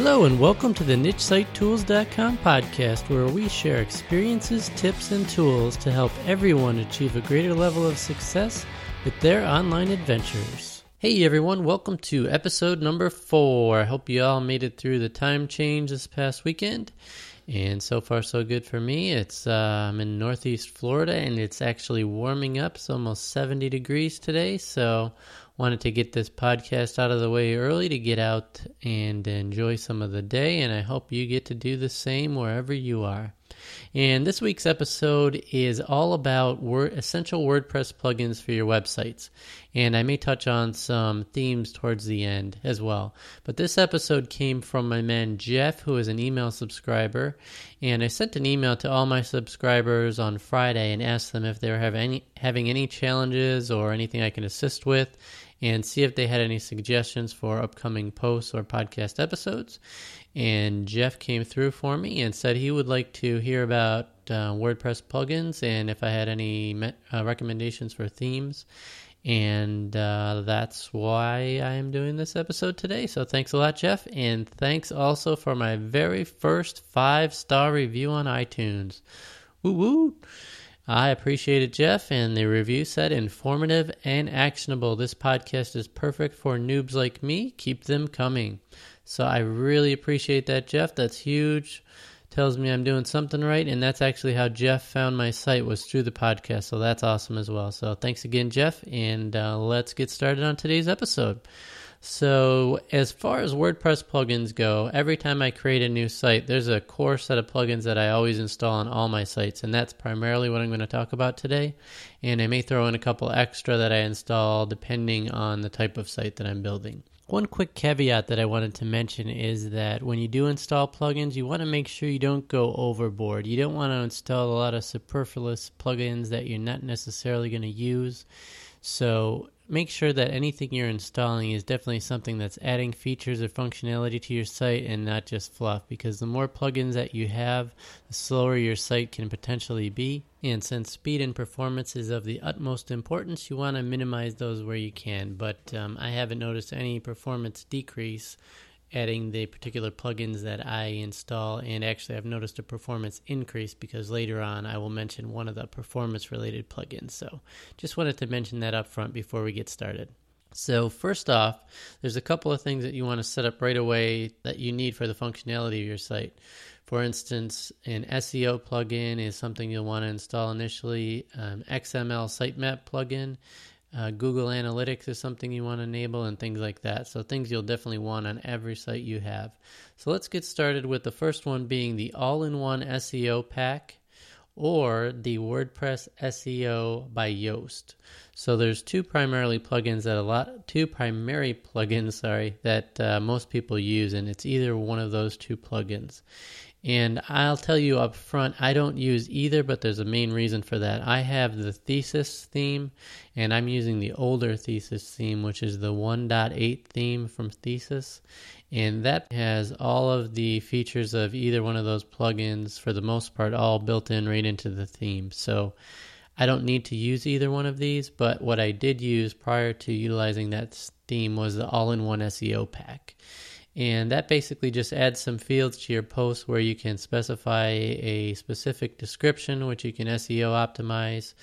Hello, and welcome to the NicheSiteTools.com podcast, where we share experiences, tips, and tools to help everyone achieve a greater level of success with their online adventures. Hey everyone, welcome to episode number four. I hope you all made it through the time change this past weekend. And so far, so good for me. It's uh, I'm in Northeast Florida, and it's actually warming up. It's almost 70 degrees today. So, wanted to get this podcast out of the way early to get out and enjoy some of the day. And I hope you get to do the same wherever you are. And this week's episode is all about word, essential WordPress plugins for your websites. And I may touch on some themes towards the end as well. But this episode came from my man Jeff, who is an email subscriber. And I sent an email to all my subscribers on Friday and asked them if they were having any, having any challenges or anything I can assist with and see if they had any suggestions for upcoming posts or podcast episodes. And Jeff came through for me and said he would like to hear about uh, WordPress plugins and if I had any me- uh, recommendations for themes. And uh, that's why I am doing this episode today. So thanks a lot, Jeff. And thanks also for my very first five star review on iTunes. Woo woo! I appreciate it, Jeff. And the review said informative and actionable. This podcast is perfect for noobs like me. Keep them coming. So I really appreciate that, Jeff. That's huge. Tells me I'm doing something right, and that's actually how Jeff found my site was through the podcast. So that's awesome as well. So thanks again, Jeff, and uh, let's get started on today's episode. So, as far as WordPress plugins go, every time I create a new site, there's a core set of plugins that I always install on all my sites, and that's primarily what I'm going to talk about today. And I may throw in a couple extra that I install depending on the type of site that I'm building. One quick caveat that I wanted to mention is that when you do install plugins, you want to make sure you don't go overboard. You don't want to install a lot of superfluous plugins that you're not necessarily going to use. So make sure that anything you're installing is definitely something that's adding features or functionality to your site and not just fluff because the more plugins that you have, the slower your site can potentially be. And since speed and performance is of the utmost importance, you want to minimize those where you can. But um, I haven't noticed any performance decrease adding the particular plugins that I install. And actually, I've noticed a performance increase because later on I will mention one of the performance related plugins. So just wanted to mention that up front before we get started. So, first off, there's a couple of things that you want to set up right away that you need for the functionality of your site. For instance, an SEO plugin is something you'll want to install initially, um, XML sitemap plugin uh, Google Analytics is something you want to enable and things like that. So, things you'll definitely want on every site you have. So, let's get started with the first one being the all in one SEO pack or the WordPress SEO by Yoast. So there's two primarily plugins that a lot two primary plugins, sorry, that uh, most people use and it's either one of those two plugins. And I'll tell you up front, I don't use either, but there's a main reason for that. I have the thesis theme, and I'm using the older thesis theme, which is the 1.8 theme from thesis. And that has all of the features of either one of those plugins, for the most part, all built in right into the theme. So I don't need to use either one of these, but what I did use prior to utilizing that theme was the all in one SEO pack. And that basically just adds some fields to your post where you can specify a specific description, which you can SEO optimize.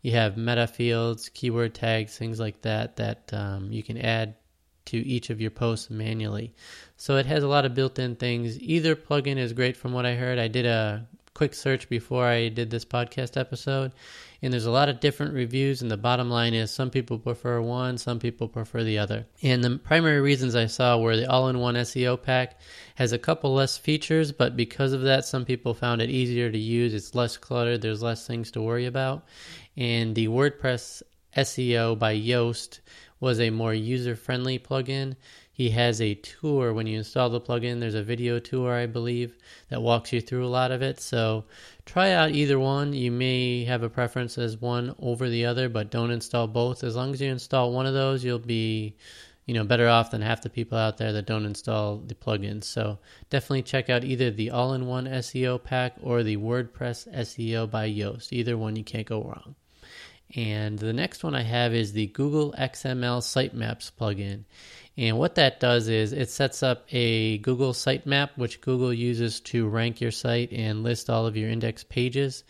You have meta fields, keyword tags, things like that, that um, you can add to each of your posts manually. So it has a lot of built in things. Either plugin is great from what I heard. I did a quick search before I did this podcast episode, and there's a lot of different reviews and the bottom line is some people prefer one some people prefer the other. And the primary reasons i saw were the all-in-one seo pack has a couple less features but because of that some people found it easier to use. It's less cluttered. There's less things to worry about. And the wordpress seo by yoast was a more user-friendly plugin. He has a tour. When you install the plugin. There's a video tour, I believe, that walks you through a lot of it. So try out either one. You may have a preference as one over the other, but don't install both. As long as you install one of those, you'll be you know better off than half the people out there that don't install the plugins. So definitely check out either the all-in-one SEO pack or the WordPress SEO by Yoast. Either one you can't go wrong. And the next one I have is the Google XML Sitemaps plugin. And what that does is it sets up a Google sitemap, which Google uses to rank your site and list all of your index pages.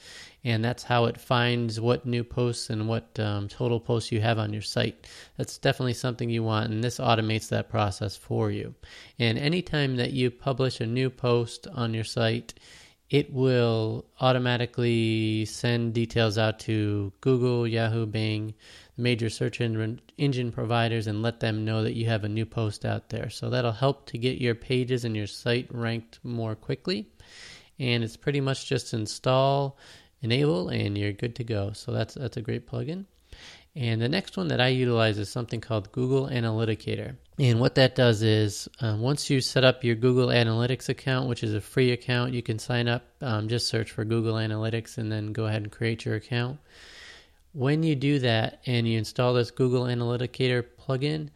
And that's how it finds what new posts and what um, total posts you have on your site. That's definitely something you want, and this automates that process for you. And anytime that you publish a new post on your site, it will automatically send details out to Google, Yahoo, Bing, major search engine providers and let them know that you have a new post out there. So that'll help to get your pages and your site ranked more quickly. And it's pretty much just install, enable, and you're good to go. So that's that's a great plugin. And the next one that I utilize is something called Google Analyticator. And what that does is um, once you set up your Google Analytics account, which is a free account, you can sign up, um, just search for Google Analytics, and then go ahead and create your account. When you do that and you install this Google Analyticator plugin,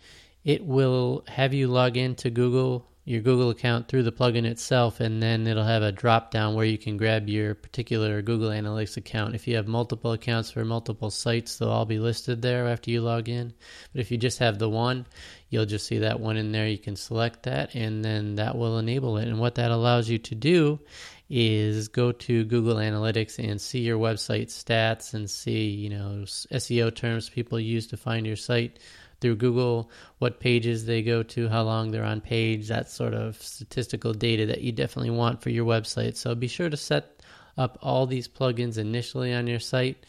it will have you log into Google your Google account through the plugin itself, and then it'll have a drop down where you can grab your particular Google Analytics account. If you have multiple accounts for multiple sites, they'll all be listed there after you log in. But if you just have the one, you'll just see that one in there. You can select that, and then that will enable it. And what that allows you to do is go to Google Analytics and see your website stats and see, you know, SEO terms people use to find your site through Google, what pages they go to, how long they're on page, that sort of statistical data that you definitely want for your website. So be sure to set up all these plugins initially on your site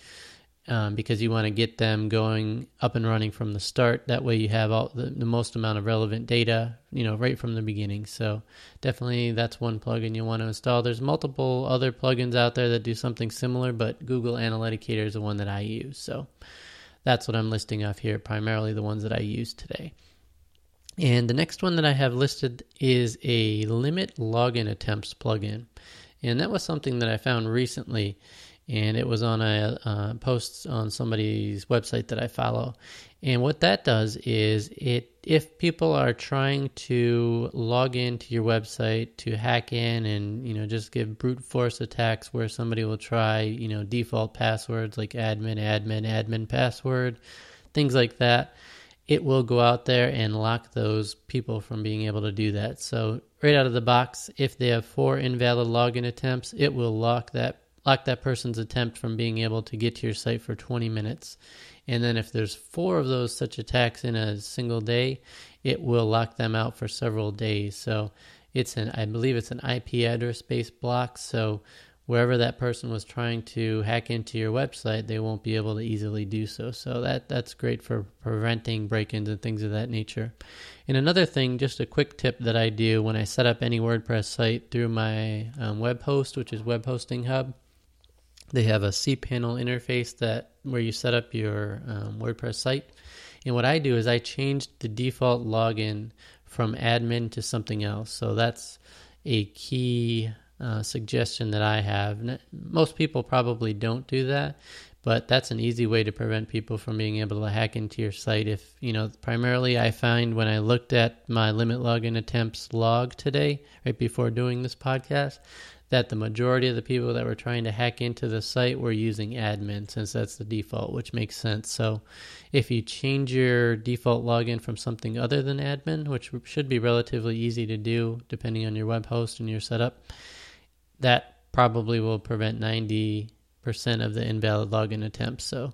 um, because you want to get them going up and running from the start. That way, you have all the, the, most amount of relevant data, you know, right from the beginning. So definitely, that's one plugin you want to install. There's multiple other plugins out there that do something similar, but Google Analyticator is the one that I use. So that's what I'm listing off here, primarily the ones that I use today. And the next one that I have listed is a limit login attempts plugin. And that was something that I found recently and it was on a uh, post on somebody's website that I follow. And what that does is it if people are trying to log into your website to hack in and you know just give brute force attacks where somebody will try you know default passwords like admin admin admin password things like that it will go out there and lock those people from being able to do that so right out of the box if they have four invalid login attempts it will lock that lock that person's attempt from being able to get to your site for 20 minutes. And then if there's four of those such attacks in a single day, it will lock them out for several days. So it's an I believe it's an IP address based block. So wherever that person was trying to hack into your website, they won't be able to easily do so. So that that's great for preventing break-ins and things of that nature. And another thing, just a quick tip that I do when I set up any WordPress site through my um, web host, which is Web Hosting Hub they have a cPanel interface that where you set up your um, WordPress site. And what I do is I change the default login from admin to something else. So that's a key uh, suggestion that I have. Most people probably don't do that, but that's an easy way to prevent people from being able to hack into your site. If you know, primarily, I find when I looked at my limit login attempts log today, right before doing this podcast, that the majority of the people that were trying to hack into the site were using admin since that's the default, which makes sense. So if you change your default login from something other than admin, which should be relatively easy to do depending on your web host and your setup, that probably will prevent 90% of the invalid login attempts. So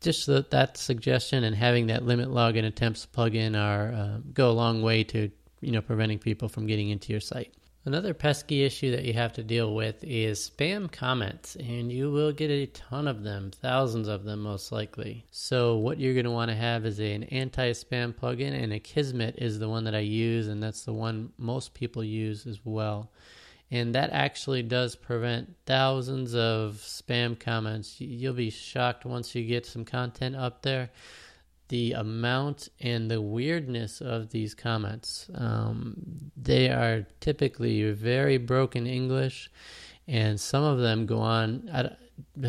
just that, that suggestion and having that limit login attempts plugin are uh, go a long way to you know preventing people from getting into your site. Another pesky issue that you have to deal with is spam comments, and you will get a ton of them, thousands of them most likely. So, what you're going to want to have is an anti spam plugin, and Akismet is the one that I use, and that's the one most people use as well. And that actually does prevent thousands of spam comments. You'll be shocked once you get some content up there the amount and the weirdness of these comments. Um, they are typically very broken English, and some of them go on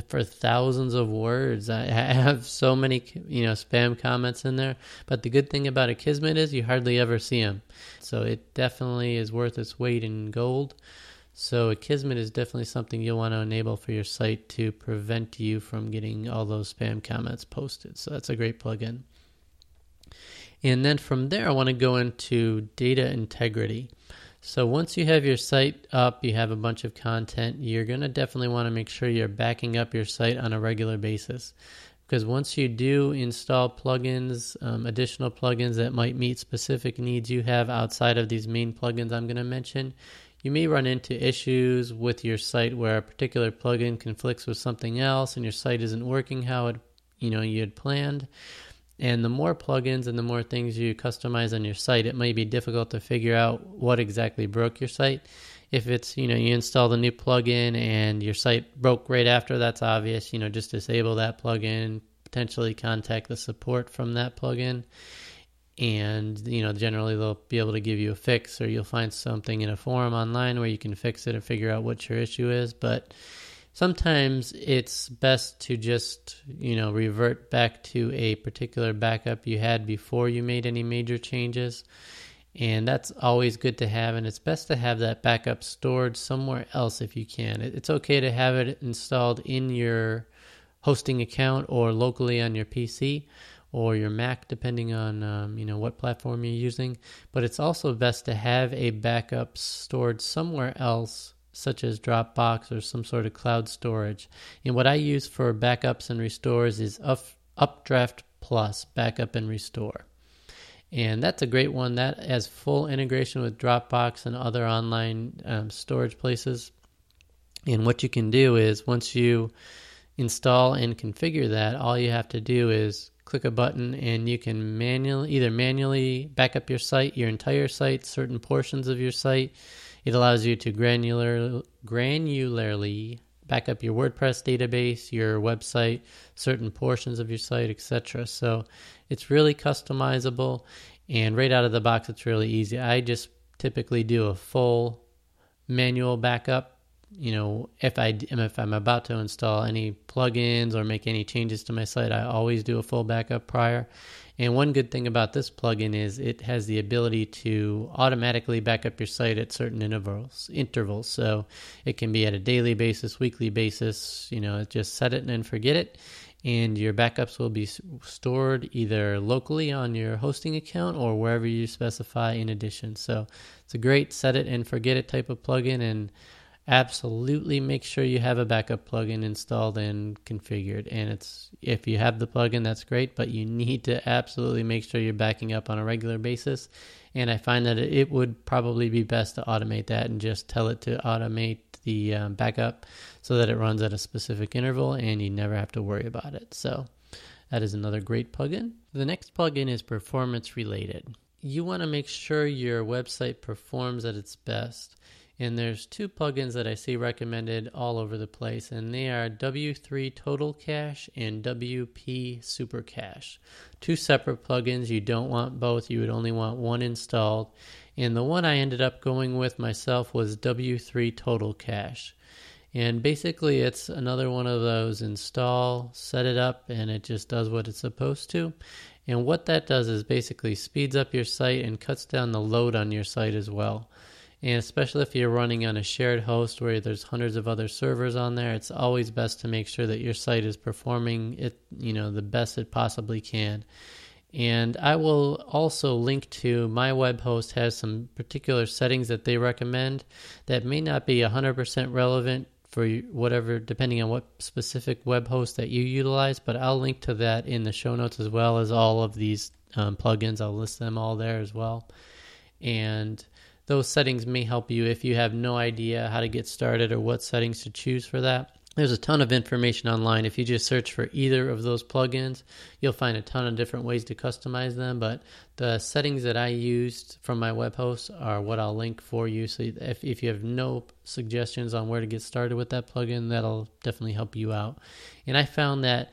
for thousands of words. I have so many, you know, spam comments in there. But the good thing about Akismet is you hardly ever see them, so it definitely is worth its weight in gold. So Akismet is definitely something you'll want to enable for your site to prevent you from getting all those spam comments posted. So that's a great plugin. And then from there, I want to go into data integrity. So once you have your site up, you have a bunch of content, you're going to definitely want to make sure you're backing up your site on a regular basis. Because once you do install plugins, um, additional plugins that might meet specific needs you have outside of these main plugins I'm going to mention, you may run into issues with your site where a particular plugin conflicts with something else and your site isn't working how it you know you had planned. And the more plugins and the more things you customize on your site, it may be difficult to figure out what exactly broke your site. If it's, you know, you install the new plugin and your site broke right after, that's obvious. You know, just disable that plugin, potentially contact the support from that plugin. And, you know, generally they'll be able to give you a fix or you'll find something in a forum online where you can fix it and figure out what your issue is. But, sometimes it's best to just you know revert back to a particular backup you had before you made any major changes. And that's always good to have and it's best to have that backup stored somewhere else if you can. It's okay to have it installed in your hosting account or locally on your pc or your mac depending on um, you know what platform you're using. But it's also best to have a backup stored somewhere else such as Dropbox or some sort of cloud storage. And what I use for backups and restores is Up, Updraft Plus, Backup and Restore. And that's a great one. That has full integration with Dropbox and other online um, storage places. And what you can do is once you install and configure that, all you have to do is click a button and you can manually either manually back up your site, your entire site, certain portions of your site it allows you to granular, granularly back up your WordPress database, your website, certain portions of your site, etc. So it's really customizable, and right out of the box, it's really easy. I just typically do a full manual backup. You know, if I if I'm about to install any plugins or make any changes to my site, I always do a full backup prior. And one good thing about this plugin is it has the ability to automatically back up your site at certain intervals. Intervals, so it can be at a daily basis, weekly basis. You know, just set it and forget it, and your backups will be stored either locally on your hosting account or wherever you specify in addition. So it's a great set it and forget it type of plugin, and absolutely make sure you have a backup plugin installed and configured. And it's if you have the plugin, that's great, but you need to absolutely make sure you're backing up on a regular basis. And I find that it would probably be best to automate that and just tell it to automate the um, backup so that it runs at a specific interval and you never have to worry about it. So that is another great plugin. The next plugin is performance related. You want to make sure your website performs at its best. And there's two plugins that I see recommended all over the place, and they are W3 Total Cache and WP Super Cache. Two separate plugins. You don't want both, you would only want one installed. And the one I ended up going with myself was W3 Total Cache. And basically, it's another one of those install, set it up, and it just does what it's supposed to. And what that does is basically speeds up your site and cuts down the load on your site as well. And especially if you're running on a shared host where there's hundreds of other servers on there, it's always best to make sure that your site is performing it, you know, the best it possibly can. And I will also link to my web host has some particular settings that they recommend that may not be 100% relevant for whatever, depending on what specific web host that you utilize. But I'll link to that in the show notes as well as all of these um, plugins. I'll list them all there as well. And those settings may help you if you have no idea how to get started or what settings to choose for that. There's a ton of information online. If you just search for either of those plugins, you'll find a ton of different ways to customize them. But the settings that I used from my web host are what I'll link for you. So if, if you have no suggestions on where to get started with that plugin, that'll definitely help you out. And I found that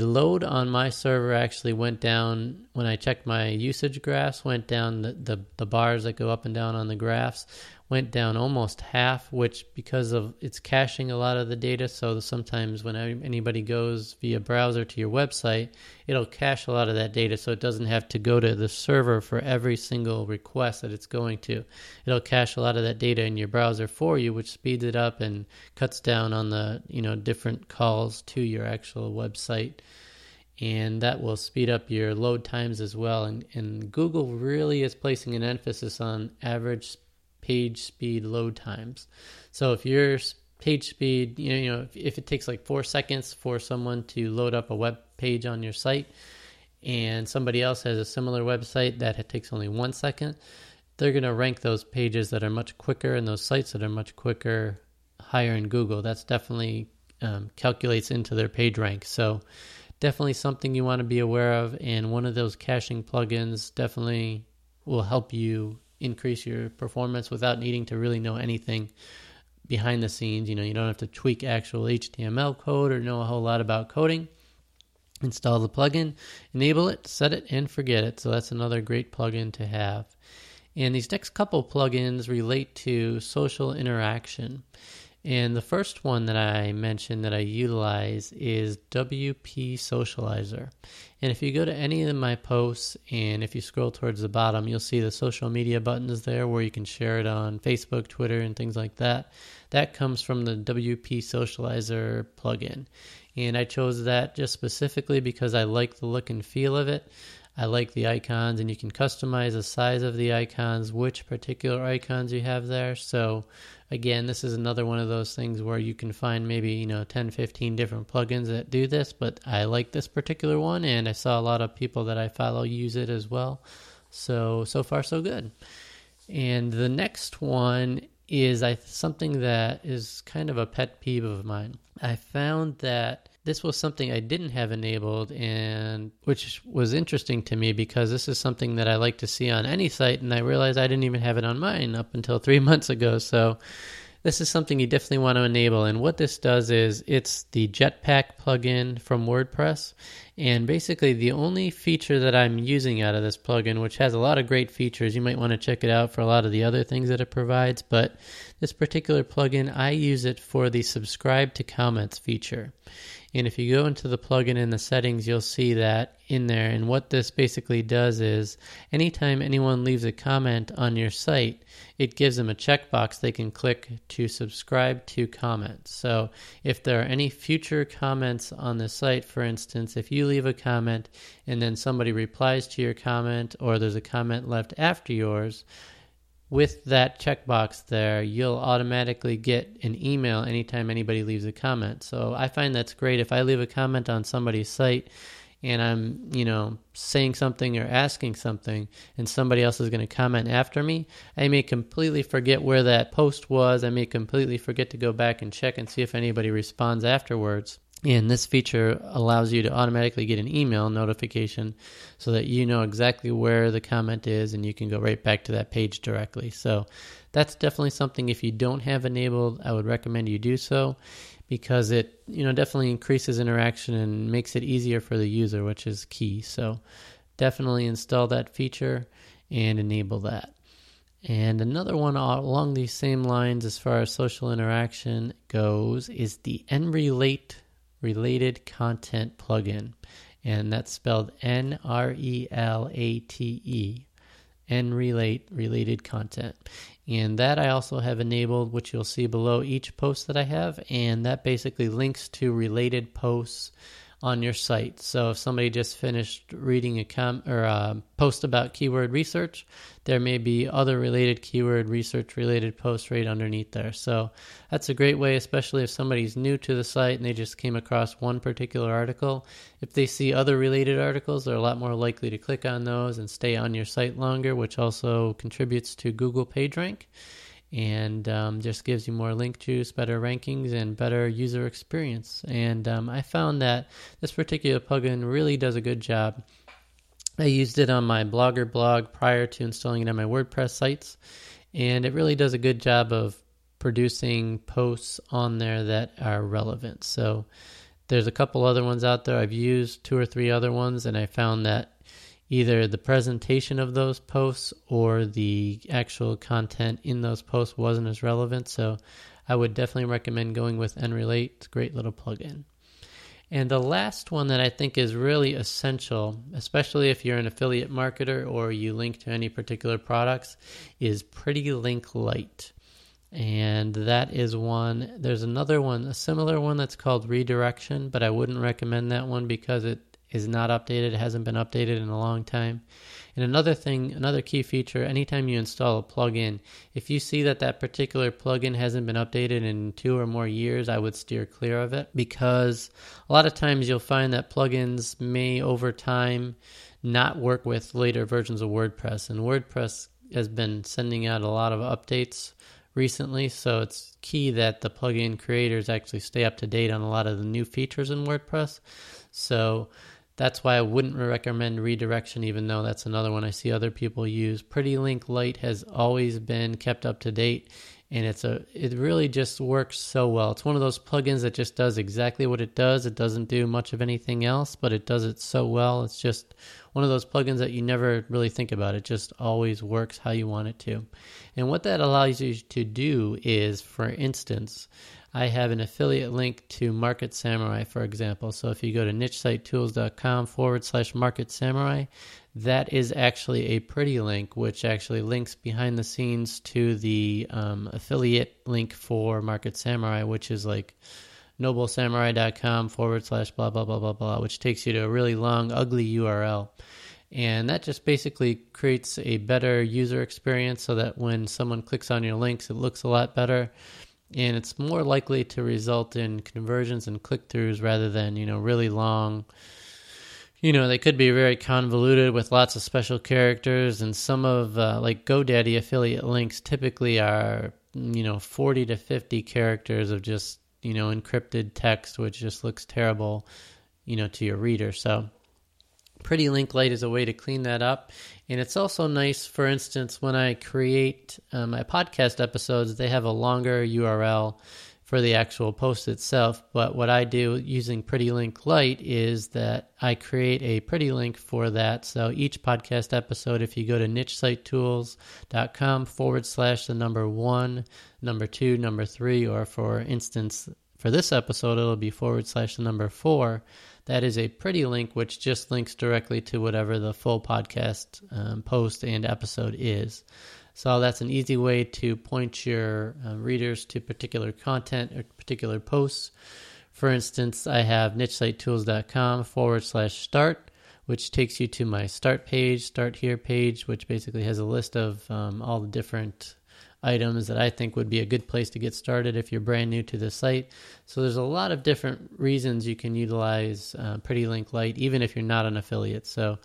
the load on my server actually went down when I checked my usage graphs, went down the, the, the, bars that go up and down on the graphs went down almost half, which because of it's caching a lot of the data. So sometimes when anybody goes via browser to your website, it'll cache a lot of that data, so it doesn't have to go to the server for every single request that it's going to. It'll cache a lot of that data in your browser for you, which speeds it up and cuts down on the you know different calls to your actual website and that will speed up your load times as well. And, and Google really is placing an emphasis on average page speed load times. So if your page speed, you know, if it takes like four seconds for someone to load up a web page on your site, and somebody else has a similar website that takes only one second, they're going to rank those pages that are much quicker and those sites that are much quicker higher in Google. That's definitely um, calculates into their page rank. So definitely something you want to be aware of. And one of those caching plugins definitely will help you increase your performance without needing to really know anything behind the scenes. You know, you don't have to tweak actual HTML code or know a whole lot about coding. Install the plugin, enable it, set it, and forget it. So that's another great plugin to have. And these next couple plugins relate to social interaction. And the first one that I mentioned that I utilize is WP Socializer. And if you go to any of my posts and if you scroll towards the bottom, you'll see the social media buttons there where you can share it on Facebook, Twitter, and things like that. That comes from the WP Socializer plugin. And I chose that just specifically because I like the look and feel of it. I like the icons, and you can customize the size of the icons, which particular icons you have there. So, again, this is another one of those things where you can find maybe, you know, 10, 15 different plugins that do this, but I like this particular one, and I saw a lot of people that I follow use it as well. So, so far, so good. And the next one is I, something that is kind of a pet peeve of mine. I found that this was something I didn't have enabled, and which was interesting to me because this is something that I like to see on any site, and I realized I didn't even have it on mine up until three months ago. So this is something you definitely want to enable. And what this does is it's the Jetpack plugin from WordPress. And basically, the only feature that I'm using out of this plugin, which has a lot of great features, you might want to check it out for a lot of the other things that it provides. But this particular plugin, I use it for the subscribe to comments feature. And if you go into the plugin in the settings, you'll see that in there. And what this basically does is anytime anyone leaves a comment on your site, it gives them a checkbox they can click to subscribe to comments. So if there are any future comments on the site, for instance, if you leave a comment and then somebody replies to your comment or there's a comment left after yours, with that checkbox there, you'll automatically get an email anytime anybody leaves a comment. So I find that's great. If I leave a comment on somebody's site and I'm, you know, saying something or asking something and somebody else is going to comment after me, I may completely forget where that post was. I may completely forget to go back and check and see if anybody responds afterwards. And this feature allows you to automatically get an email notification so that you know exactly where the comment is and you can go right back to that page directly. So that's definitely something if you don't have enabled, I would recommend you do so because it, you know, definitely increases interaction and makes it easier for the user, which is key. So definitely install that feature and enable that. And another one along these same lines as far as social interaction goes is the NRelate related content plugin. And that's spelled N R E L A T E. NRelate related content. And that I also have enabled, which you'll see below each post that I have. And that basically links to related posts on your site. So if somebody just finished reading a com or a post about keyword research, there may be other related keyword research related posts right underneath there. So that's a great way, especially if somebody's new to the site and they just came across one particular article. If they see other related articles, they're a lot more likely to click on those and stay on your site longer, which also contributes to Google PageRank and um, just gives you more link juice, better rankings, and better user experience. And um, I found that this particular plugin really does a good job. I used it on my Blogger blog prior to installing it on my WordPress sites, and it really does a good job of producing posts on there that are relevant. So there's a couple other ones out there. I've used two or three other ones, and I found that either the presentation of those posts or the actual content in those posts wasn't as relevant. So I would definitely recommend going with NRelate. It's a great little plugin. And the last one that I think is really essential, especially if you're an affiliate marketer or you link to any particular products, is Pretty Link Lite. And that is one. There's another one, a similar one that's called Redirection, but I wouldn't recommend that one because it is not updated, hasn't been updated in a long time. And another thing, another key feature, anytime you install a plugin, if you see that that particular plugin hasn't been updated in two or more years, I would steer clear of it because a lot of times you'll find that plugins may over time not work with later versions of WordPress. And WordPress has been sending out a lot of updates recently, so it's key that the plugin creators actually stay up to date on a lot of the new features in WordPress. So that's why I wouldn't recommend redirection, even though that's another one I see other people use. Pretty Link Lite has always been kept up to date, and it's a it really just works so well. It's one of those plugins that just does exactly what it does. It doesn't do much of anything else, but it does it so well. It's just one of those plugins that you never really think about. It just always works how you want it to. And what that allows you to do is, for instance, I have an affiliate link to Market Samurai, for example. So if you go to nichesitetools.com forward slash Market Samurai, that is actually a pretty link, which actually links behind the scenes to the um, affiliate link for Market Samurai, which is like noblesamurai.com forward slash blah, blah, blah, blah, blah, which takes you to a really long, ugly URL. And that just basically creates a better user experience so that when someone clicks on your links, it looks a lot better and it's more likely to result in conversions and click throughs rather than you know really long you know they could be very convoluted with lots of special characters. And some of uh, like godaddy affiliate links typically are you know 40 to 50 characters of just you know encrypted text which just looks terrible you know to your reader. So Pretty Link Lite is a way to clean that up. And it's also nice, for instance, when I create uh, my podcast episodes, they have a longer URL for the actual post itself. But what I do using Pretty Link Lite is that I create a pretty link for that. So each podcast episode, if you go to nichesitetools.com forward slash the number one, number two, number three, or for instance, for this episode, it'll be forward slash the number four that is a pretty link which just links directly to whatever the full podcast um, post and episode is. So that's an easy way to point your uh, readers to particular content or particular posts. For instance, I have nichesitetools.com forward slash start, which takes you to my start page, start here page, which basically has a list of um, all the different items that I think would be a good place to get started if you're brand new to the site. So there's a lot of different reasons you can utilize uh, Pretty Link Lite, even if you're not an affiliate. So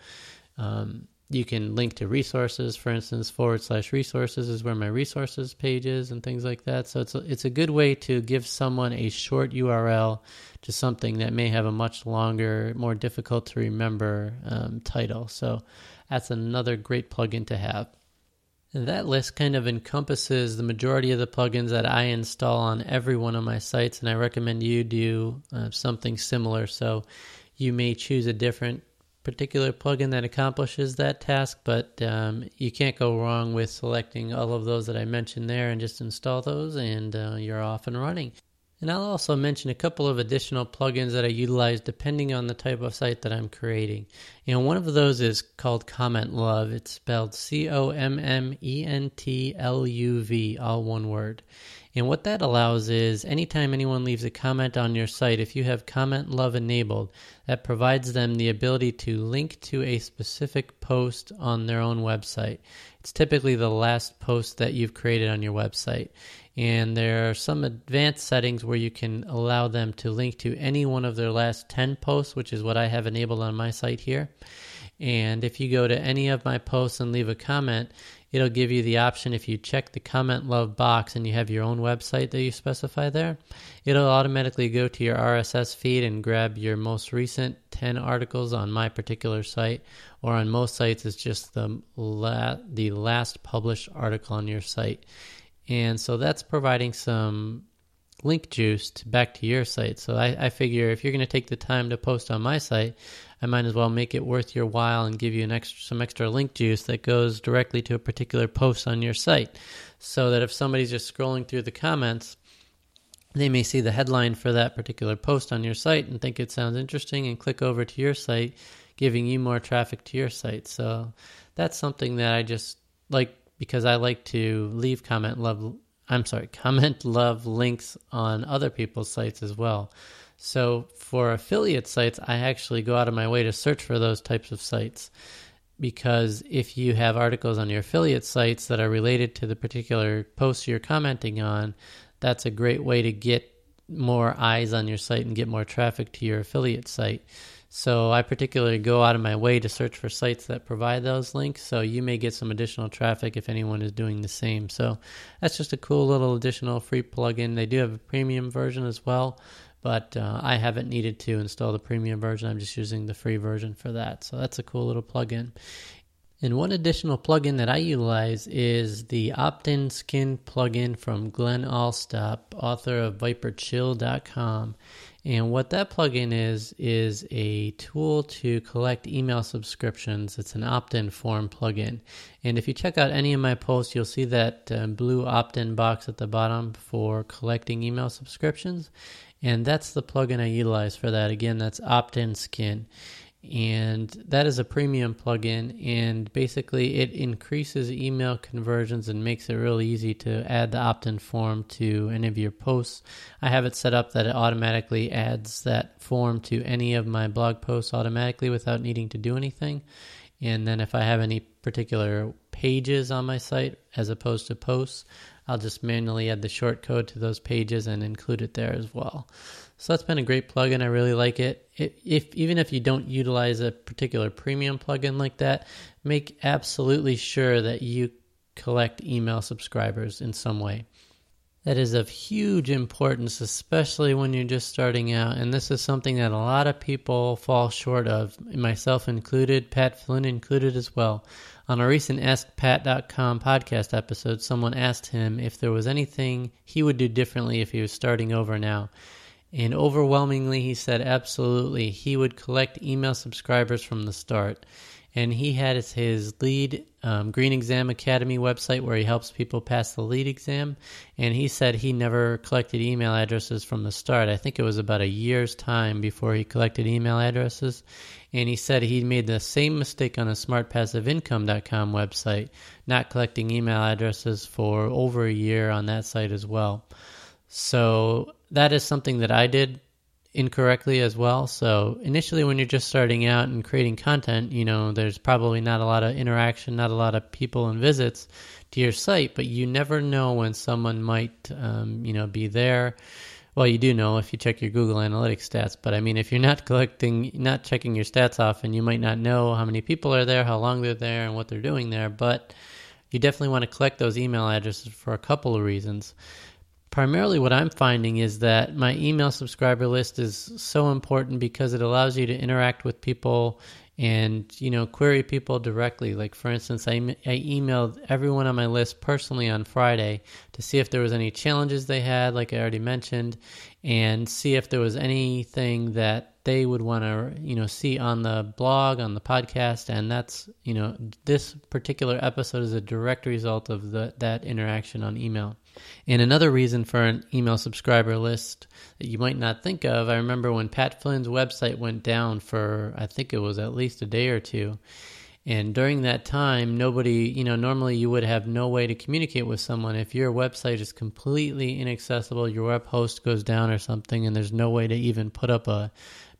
um, you can link to resources, for instance, forward slash resources is where my resources page is and things like that. So it's a, it's a good way to give someone a short URL to something that may have a much longer, more difficult to remember um, title. So that's another great plugin to have. That list kind of encompasses the majority of the plugins that I install on every one of my sites, and I recommend you do uh, something similar. So you may choose a different particular plugin that accomplishes that task, but um, you can't go wrong with selecting all of those that I mentioned there and just install those, and uh, you're off and running. And I'll also mention a couple of additional plugins that I utilize depending on the type of site that I'm creating. Know, one of those is called CommentLuv. It's spelled C O M M E N T L U V, all one word. And what that allows is anytime anyone leaves a comment on your site, if you have CommentLuv enabled, that provides them the ability to link to a specific post on their own website. It's typically the last post that you've created on your website. And there are some advanced settings where you can allow them to link to any one of their last 10 posts, which is what I have enabled on my site here. And if you go to any of my posts and leave a comment, it'll give you the option if you check the CommentLuv box and you have your own website that you specify there, it'll automatically go to your RSS feed and grab your most recent 10 articles on my particular site, or on most sites, it's just the, la- the last published article on your site. And so that's providing some link juice to, back to your site. So I, I figure if you're going to take the time to post on my site, I might as well make it worth your while and give you an extra, some extra link juice that goes directly to a particular post on your site. So that if somebody's just scrolling through the comments, they may see the headline for that particular post on your site and think it sounds interesting and click over to your site, giving you more traffic to your site. So that's something that I just like because I like to leave CommentLuv I'm sorry, CommentLuv links on other people's sites as well. So for affiliate sites, I actually go out of my way to search for those types of sites because if you have articles on your affiliate sites that are related to the particular post you're commenting on, that's a great way to get more eyes on your site and get more traffic to your affiliate site. So I particularly go out of my way to search for sites that provide those links. So you may get some additional traffic if anyone is doing the same. So that's just a cool little additional free plugin. They do have a premium version as well, but uh, I haven't needed to install the premium version. I'm just using the free version for that. So that's a cool little plugin. And one additional plugin that I utilize is the OptinSkin plugin from Glen Allsopp, author of ViperChill.com. And what that plugin is, is a tool to collect email subscriptions. It's an opt in form plugin. And if you check out any of my posts, you'll see that uh, blue opt in box at the bottom for collecting email subscriptions. And that's the plugin I utilize for that. Again, that's OptinSkin and that is a premium plugin and basically it increases email conversions and makes it really easy to add the opt-in form to any of your posts. I have it set up that it automatically adds that form to any of my blog posts automatically without needing to do anything. And then if i have any particular pages on my site as opposed to posts i'll just manually add the short code to those pages and include it there as well so that's been a great plugin. I really like it. If even if you don't utilize a particular premium plugin like that, make absolutely sure that you collect email subscribers in some way. That is of huge importance, especially when you're just starting out. And this is something that a lot of people fall short of, myself included, Pat Flynn included as well. On a recent AskPat.com podcast episode, someone asked him if there was anything he would do differently if he was starting over now. And overwhelmingly, he said absolutely. He would collect email subscribers from the start. And he had his LEED um, Green Exam Academy website where he helps people pass the LEED exam. And he said he never collected email addresses from the start. I think it was about a year's time before he collected email addresses. And he said he made the same mistake on the smartpassiveincome.com website, not collecting email addresses for over a year on that site as well. So that is something that I did incorrectly as well. So initially, when you're just starting out and creating content, you know, there's probably not a lot of interaction, not a lot of people and visits to your site, but you never know when someone might, um, you know, be there. Well, you do know if you check your Google Analytics stats, but I mean, if you're not collecting, not checking your stats often, you might not know how many people are there, how long they're there, and what they're doing there. But you definitely want to collect those email addresses for a couple of reasons primarily what I'm finding is that my email subscriber list is so important because it allows you to interact with people and you know query people directly. Like for instance I, I emailed everyone on my list personally on friday to see if there was any challenges they had like i already mentioned and see if there was anything that they would want to you know see on the blog on the podcast and that's you know this particular episode is a direct result of the, that interaction on email and another reason for an email subscriber list that you might not think of, I remember when Pat Flynn's website went down for, I think it was at least a day or two. And during that time, nobody, you know, normally you would have no way to communicate with someone. If your website is completely inaccessible, your web host goes down or something, and there's no way to even put up a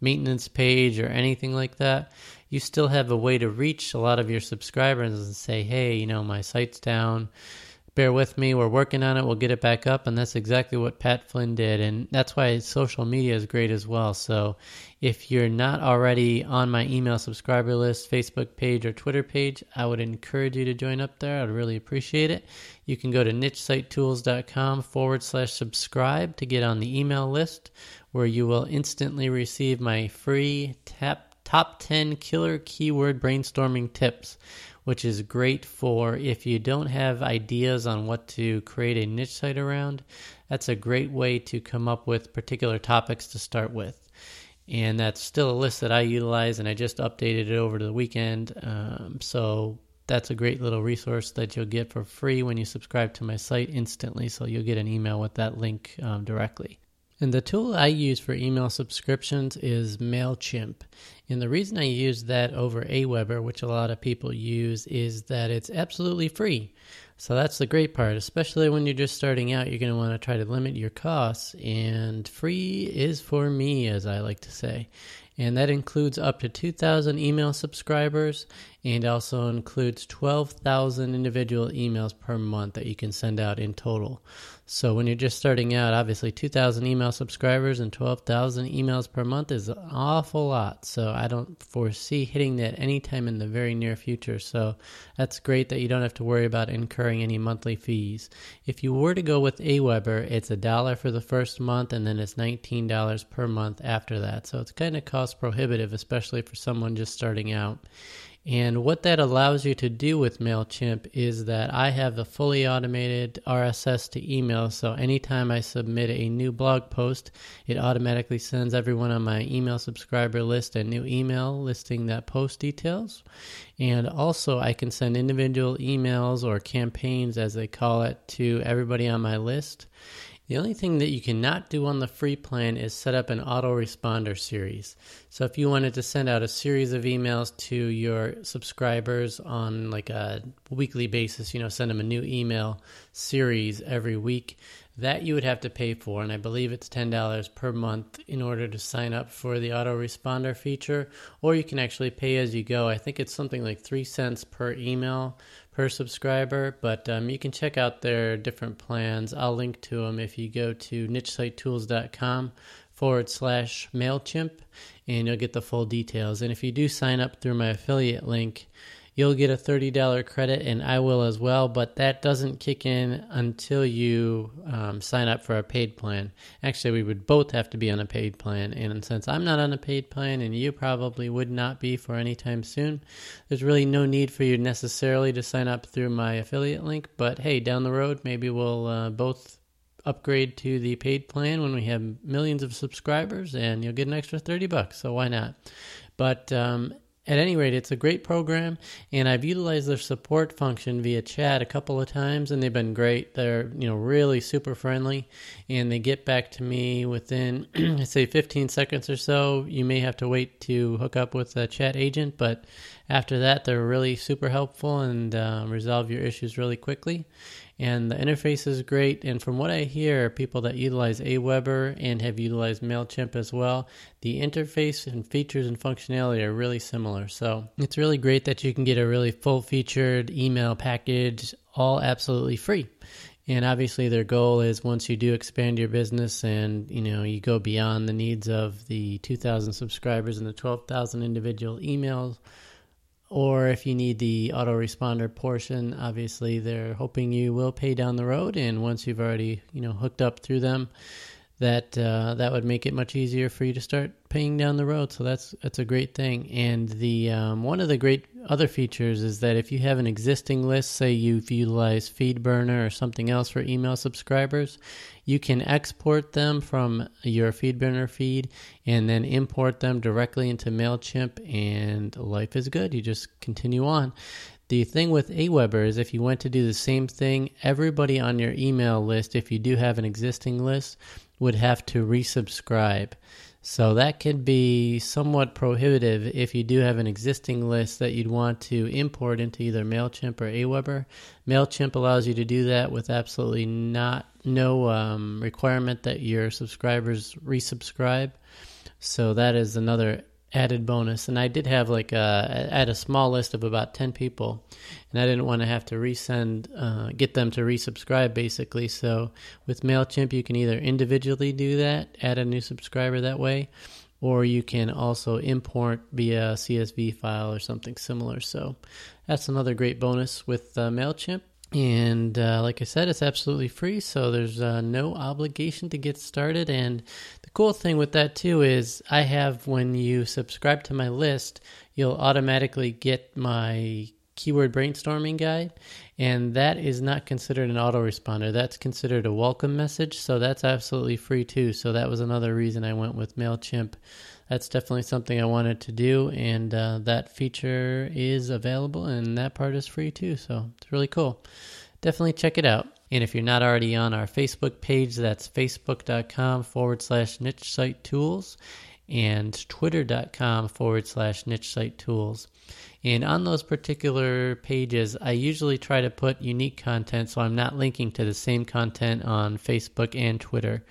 maintenance page or anything like that, you still have a way to reach a lot of your subscribers and say, hey, you know, my site's down bear with me. We're working on it. We'll get it back up. And that's exactly what Pat Flynn did. And that's why social media is great as well. So if you're not already on my email subscriber list, Facebook page, or Twitter page, I would encourage you to join up there. I'd really appreciate it. You can go to nichesitetools.com forward slash subscribe to get on the email list where you will instantly receive my free tap, top 10 killer keyword brainstorming tips which is great for if you don't have ideas on what to create a niche site around. That's a great way to come up with particular topics to start with. And that's still a list that I utilize, and I just updated it over the weekend. Um, so that's a great little resource that you'll get for free when you subscribe to my site instantly. So you'll get an email with that link um, directly. And the tool I use for email subscriptions is MailChimp. And the reason I use that over Aweber, which a lot of people use, is that it's absolutely free. So that's the great part, especially when you're just starting out. You're going to want to try to limit your costs, and free is for me, as I like to say and that includes up to 2,000 email subscribers and also includes 12,000 individual emails per month that you can send out in total. So when you're just starting out, obviously 2,000 email subscribers and 12,000 emails per month is an awful lot. So I don't foresee hitting that anytime in the very near future. So that's great that you don't have to worry about incurring any monthly fees. If you were to go with Aweber, it's a dollar for the first month and then it's $19 per month after that. So it's kind of cost prohibitive, especially for someone just starting out. And what that allows you to do with MailChimp is that I have a fully automated RSS to email. So anytime I submit a new blog post, it automatically sends everyone on my email subscriber list a new email listing that post details. And also, I can send individual emails or campaigns, as they call it, to everybody on my list. The only thing that you cannot do on the free plan is set up an autoresponder series. So if you wanted to send out a series of emails to your subscribers on like a weekly basis, you know, send them a new email series every week, that you would have to pay for. And I believe it's $10 per month in order to sign up for the autoresponder feature. Or you can actually pay as you go. I think it's something like 3 cents per email per subscriber, but um, you can check out their different plans. I'll link to them if you go to nichesitetools.com forward slash MailChimp and you'll get the full details. And if you do sign up through my affiliate link, you'll get a $30 credit and I will as well, but that doesn't kick in until you um, sign up for a paid plan. Actually, we would both have to be on a paid plan, and since I'm not on a paid plan and you probably would not be for any time soon, there's really no need for you necessarily to sign up through my affiliate link. But hey, down the road, maybe we'll uh, both upgrade to the paid plan when we have millions of subscribers and you'll get an extra 30 bucks so why not but um, at any rate, it's a great program, and I've utilized their support function via chat a couple of times, and they've been great. They're you know really super friendly, and they get back to me within say 15 seconds or so. You may have to wait to hook up with a chat agent, but after that, they're really super helpful and uh, resolve your issues really quickly and the interface is great. And from what I hear, people that utilize Aweber and have utilized MailChimp as well, the interface and features and functionality are really similar. So it's really great that you can get a really full featured email package all absolutely free. And obviously their goal is once you do expand your business and you know you go beyond the needs of the 2000 subscribers and the 12,000 individual emails or if you need the autoresponder portion, obviously they're hoping you will pay down the road. And once you've already, you know, hooked up through them, that uh, that would make it much easier for you to start paying down the road. So that's that's a great thing. And the um, one of the great other features is that if you have an existing list, say you've utilized FeedBurner or something else for email subscribers, you can export them from your FeedBurner feed and then import them directly into Mailchimp, and life is good. You just continue on. The thing with Aweber is if you went to do the same thing, everybody on your email list, if you do have an existing list, would have to resubscribe. So that could be somewhat prohibitive if you do have an existing list that you'd want to import into either MailChimp or Aweber. MailChimp allows you to do that with absolutely not no um, requirement that your subscribers resubscribe. So that is another added bonus. And I did have like a, I had a small list of about 10 people and I didn't want to have to resend, uh, get them to resubscribe basically. So with MailChimp, you can either individually do that, add a new subscriber that way, or you can also import via CSV file or something similar. So that's another great bonus with uh, MailChimp. And uh, like I said, it's absolutely free, so there's uh, no obligation to get started. And the cool thing with that too is I have when you subscribe to my list, you'll automatically get my keyword brainstorming guide, and that is not considered an autoresponder. That's considered a welcome message, so that's absolutely free too. So that was another reason I went with MailChimp that's definitely something I wanted to do, and uh, that feature is available, and that part is free too. So it's really cool. Definitely check it out. And if you're not already on our Facebook page, that's facebook.com forward slash niche site tools and twitter.com forward slash niche site tools. And on those particular pages, I usually try to put unique content so I'm not linking to the same content on Facebook and Twitter,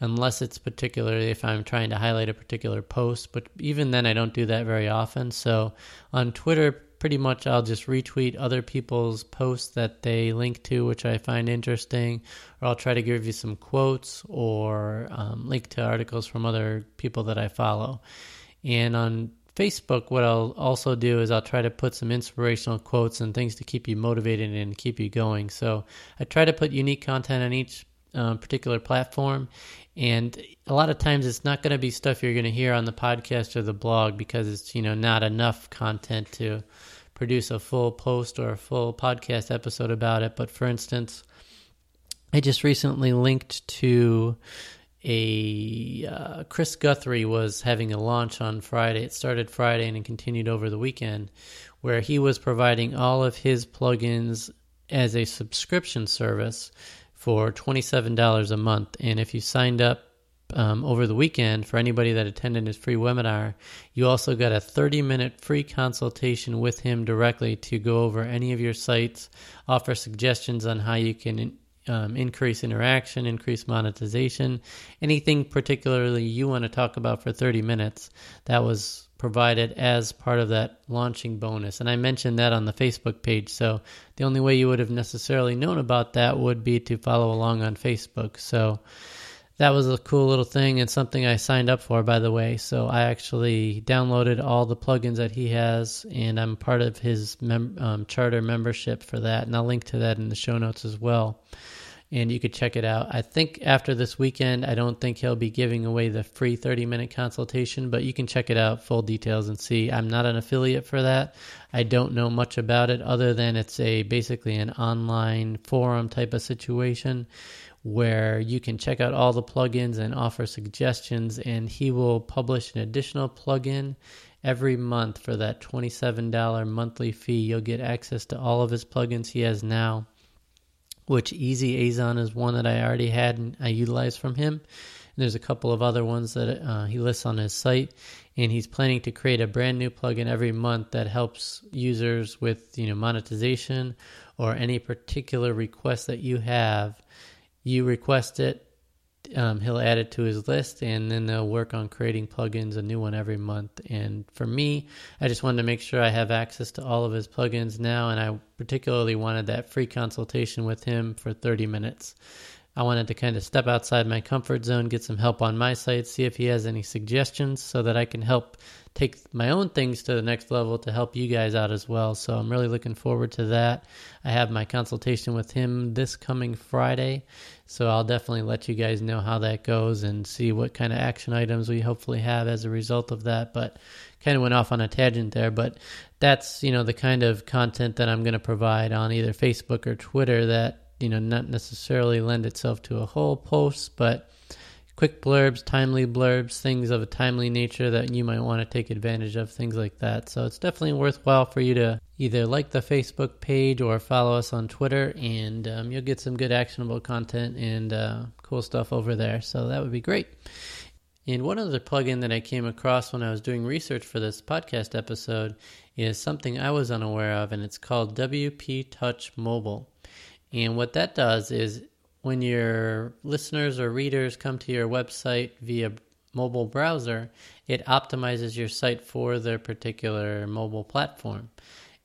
unless it's particularly if I'm trying to highlight a particular post. But even then, I don't do that very often. So on Twitter, pretty much I'll just retweet other people's posts that they link to, which I find interesting, or I'll try to give you some quotes or um, link to articles from other people that I follow. And on Facebook, what I'll also do is I'll try to put some inspirational quotes and things to keep you motivated and keep you going. So I try to put unique content on each um, particular platform. And a lot of times it's not going to be stuff you're going to hear on the podcast or the blog because it's, you know, not enough content to produce a full post or a full podcast episode about it. But for instance, I just recently linked to a uh, Chris Guthrie was having a launch on Friday. It started Friday and it continued over the weekend, where he was providing all of his plugins as a subscription service for $27 a month. And if you signed up um, over the weekend for anybody that attended his free webinar, you also got a 30 minute free consultation with him directly to go over any of your sites, offer suggestions on how you can um, increase interaction, increase monetization, anything particularly you want to talk about for 30 minutes, that was provided as part of that launching bonus. And I mentioned that on the Facebook page. So the only way you would have necessarily known about that would be to follow along on Facebook. So that was a cool little thing and something I signed up for, by the way. So I actually downloaded all the plugins that he has, and I'm part of his mem- um, charter membership for that. And I'll link to that in the show notes as well. And you could check it out. I think after this weekend, I don't think he'll be giving away the free 30 minute consultation, but you can check it out, full details, and see. I'm not an affiliate for that. I don't know much about it other than it's a basically an online forum type of situation where you can check out all the plugins and offer suggestions, and he will publish an additional plugin every month for that $27 monthly fee. You'll get access to all of his plugins he has now, which EasyAzon is one that I already had and I utilized from him. And there's a couple of other ones that uh, he lists on his site, and he's planning to create a brand new plugin every month that helps users with you know monetization or any particular request that you have you request it, um, he'll add it to his list, and then they'll work on creating plugins, a new one every month. And for me, I just wanted to make sure I have access to all of his plugins now, and I particularly wanted that free consultation with him for 30 minutes. I wanted to kind of step outside my comfort zone, get some help on my site, see if he has any suggestions so that I can help take my own things to the next level to help you guys out as well. So I'm really looking forward to that. I have my consultation with him this coming Friday. So I'll definitely let you guys know how that goes and see what kind of action items we hopefully have as a result of that. But kind of went off on a tangent there, but that's, you know, the kind of content that I'm going to provide on either Facebook or Twitter that, you know, not necessarily lend itself to a whole post, but quick blurbs, timely blurbs, things of a timely nature that you might want to take advantage of, things like that. So it's definitely worthwhile for you to either like the Facebook page or follow us on Twitter, and um, you'll get some good actionable content and uh, cool stuff over there. So that would be great. And one other plugin that I came across when I was doing research for this podcast episode is something I was unaware of, and it's called WPtouch Mobile. And what that does is when your listeners or readers come to your website via mobile browser, it optimizes your site for their particular mobile platform.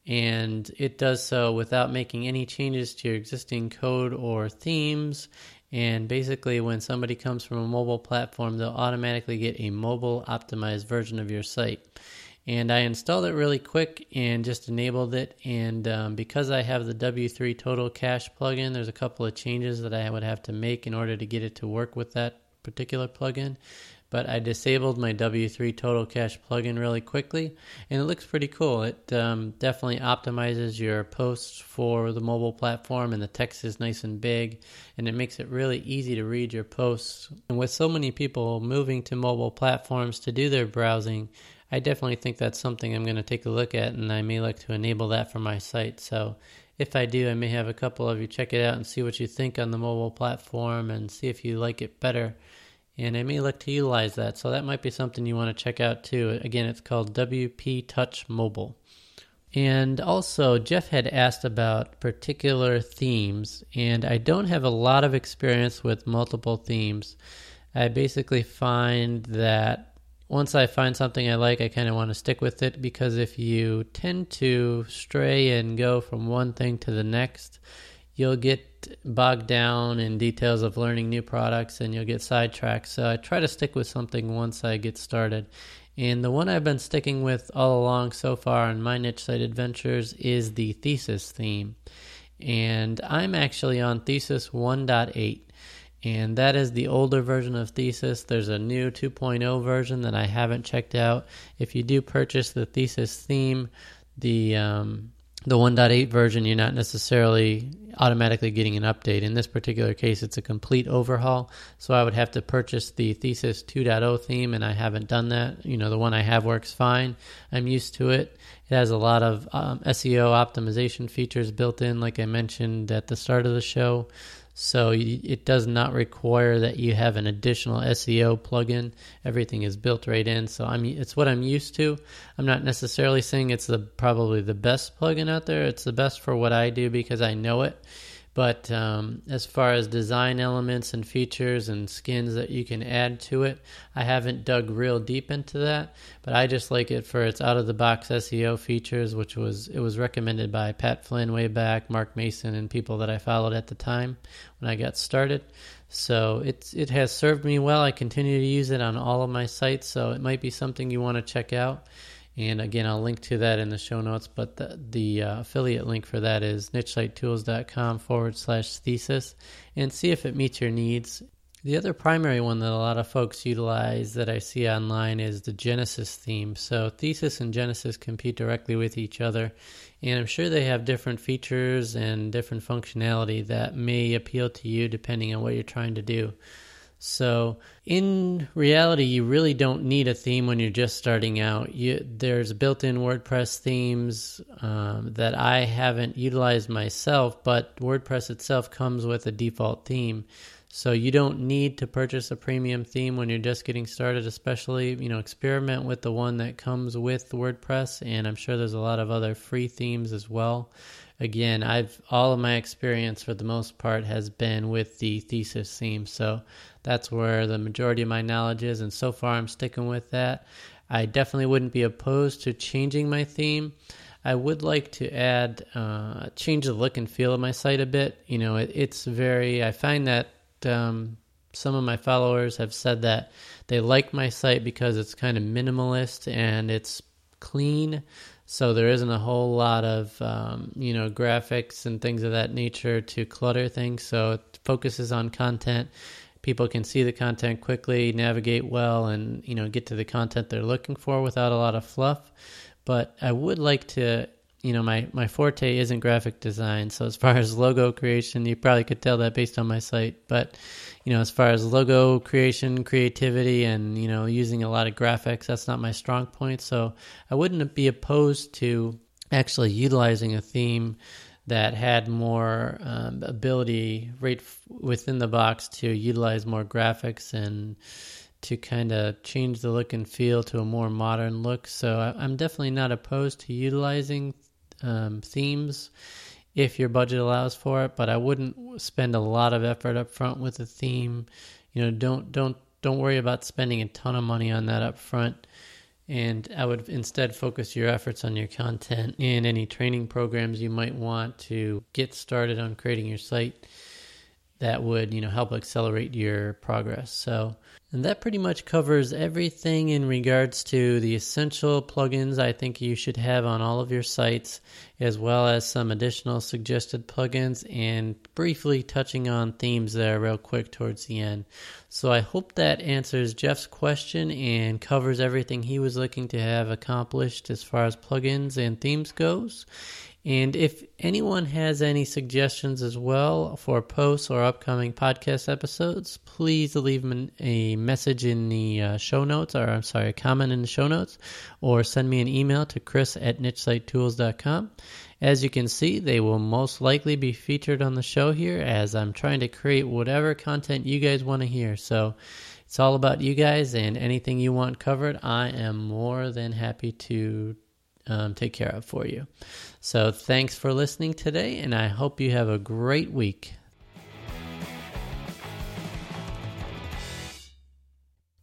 And it does so without making any changes to your existing code or themes. And basically, when somebody comes from a mobile platform, they'll automatically get a mobile optimized version of your site and I installed it really quick and just enabled it. And um, because I have the W3 Total Cache plugin, there's a couple of changes that I would have to make in order to get it to work with that particular plugin. But I disabled my W3 Total Cache plugin really quickly, and it looks pretty cool. It um, definitely optimizes your posts for the mobile platform, and the text is nice and big, and it makes it really easy to read your posts. And with so many people moving to mobile platforms to do their browsing, I definitely think that's something I'm going to take a look at, and I may like to enable that for my site. So if I do, I may have a couple of you check it out and see what you think on the mobile platform and see if you like it better. And I may look to utilize that. So that might be something you want to check out too. Again, it's called WPtouch Mobile. And also, Jeff had asked about particular themes, and I don't have a lot of experience with multiple themes. I basically find that once I find something I like, I kind of want to stick with it because if you tend to stray and go from one thing to the next, you'll get bogged down in details of learning new products and you'll get sidetracked. So I try to stick with something once I get started. And the one I've been sticking with all along so far in my niche site adventures is the thesis theme. And I'm actually on thesis 1.8 and that is the older version of Thesis. There's a new 2.0 version that I haven't checked out. If you do purchase the Thesis theme, the um, the 1.8 version, you're not necessarily automatically getting an update. In this particular case, it's a complete overhaul. So I would have to purchase the Thesis 2.0 theme, and I haven't done that. You know, the one I have works fine. I'm used to it. It has a lot of um, SEO optimization features built in, like I mentioned at the start of the show. So it does not require that you have an additional SEO plugin. Everything is built right in. So I'm it's what I'm used to. I'm not necessarily saying it's the probably the best plugin out there. It's the best for what I do because I know it. But um, as far as design elements and features and skins that you can add to it, I haven't dug real deep into that. But I just like it for its out of the box SEO features, which was it was recommended by Pat Flynn way back, Mark Mason, and people that I followed at the time when I got started. So it's it has served me well. I continue to use it on all of my sites, so it might be something you want to check out. And again, I'll link to that in the show notes, but the, the uh, affiliate link for that is nichesitetools.com forward slash thesis and see if it meets your needs. The other primary one that a lot of folks utilize that I see online is the Genesis theme. So Thesis and Genesis compete directly with each other, and I'm sure they have different features and different functionality that may appeal to you depending on what you're trying to do. So, in reality, you really don't need a theme when you're just starting out. You, there's built-in WordPress themes um, that I haven't utilized myself, but WordPress itself comes with a default theme. So you don't need to purchase a premium theme when you're just getting started, especially, you know, experiment with the one that comes with WordPress and I'm sure there's a lot of other free themes as well again, I've all of my experience for the most part has been with the thesis theme, so that's where the majority of my knowledge is, and so far I'm sticking with that. I definitely wouldn't be opposed to changing my theme. I would like to add, uh, change the look and feel of my site a bit. You know, it, it's very, I find that um, some of my followers have said that they like my site because it's kind of minimalist and it's clean. So there isn't a whole lot of um, you know graphics and things of that nature to clutter things. So it focuses on content. People can see the content quickly, navigate well, and you know get to the content they're looking for without a lot of fluff. But I would like to you know my my forte isn't graphic design. So as far as logo creation you probably could tell that based on my site. But you know as far as logo creation creativity and you know using a lot of graphics that's not my strong point. So i wouldn't be opposed to actually utilizing a theme that had more um, ability right within the box to utilize more graphics and to kind of change the look and feel to a more modern look. So I'm definitely not opposed to utilizing um, themes if your budget allows for it. But I wouldn't spend a lot of effort up front with a theme. You know, don't don't don't worry about spending a ton of money on that up front. And I would instead focus your efforts on your content and any training programs you might want to get started on creating your site that would, you know, help accelerate your progress. So and that pretty much covers everything in regards to the essential plugins I think you should have on all of your sites, as well as some additional suggested plugins, and briefly touching on themes there real quick towards the end. So I hope that answers Jeff's question and covers everything he was looking to have accomplished as far as plugins and themes goes. And if anyone has any suggestions as well for posts or upcoming podcast episodes, please leave a message in the uh, show notes, or I'm sorry, a comment in the show notes, or send me an email to chris at nichesitetools.com. As you can see, they will most likely be featured on the show here as I'm trying to create whatever content you guys want to hear. So it's all about you guys and anything you want covered, I am more than happy to um, take care of for you. So thanks for listening today, and I hope you have a great week.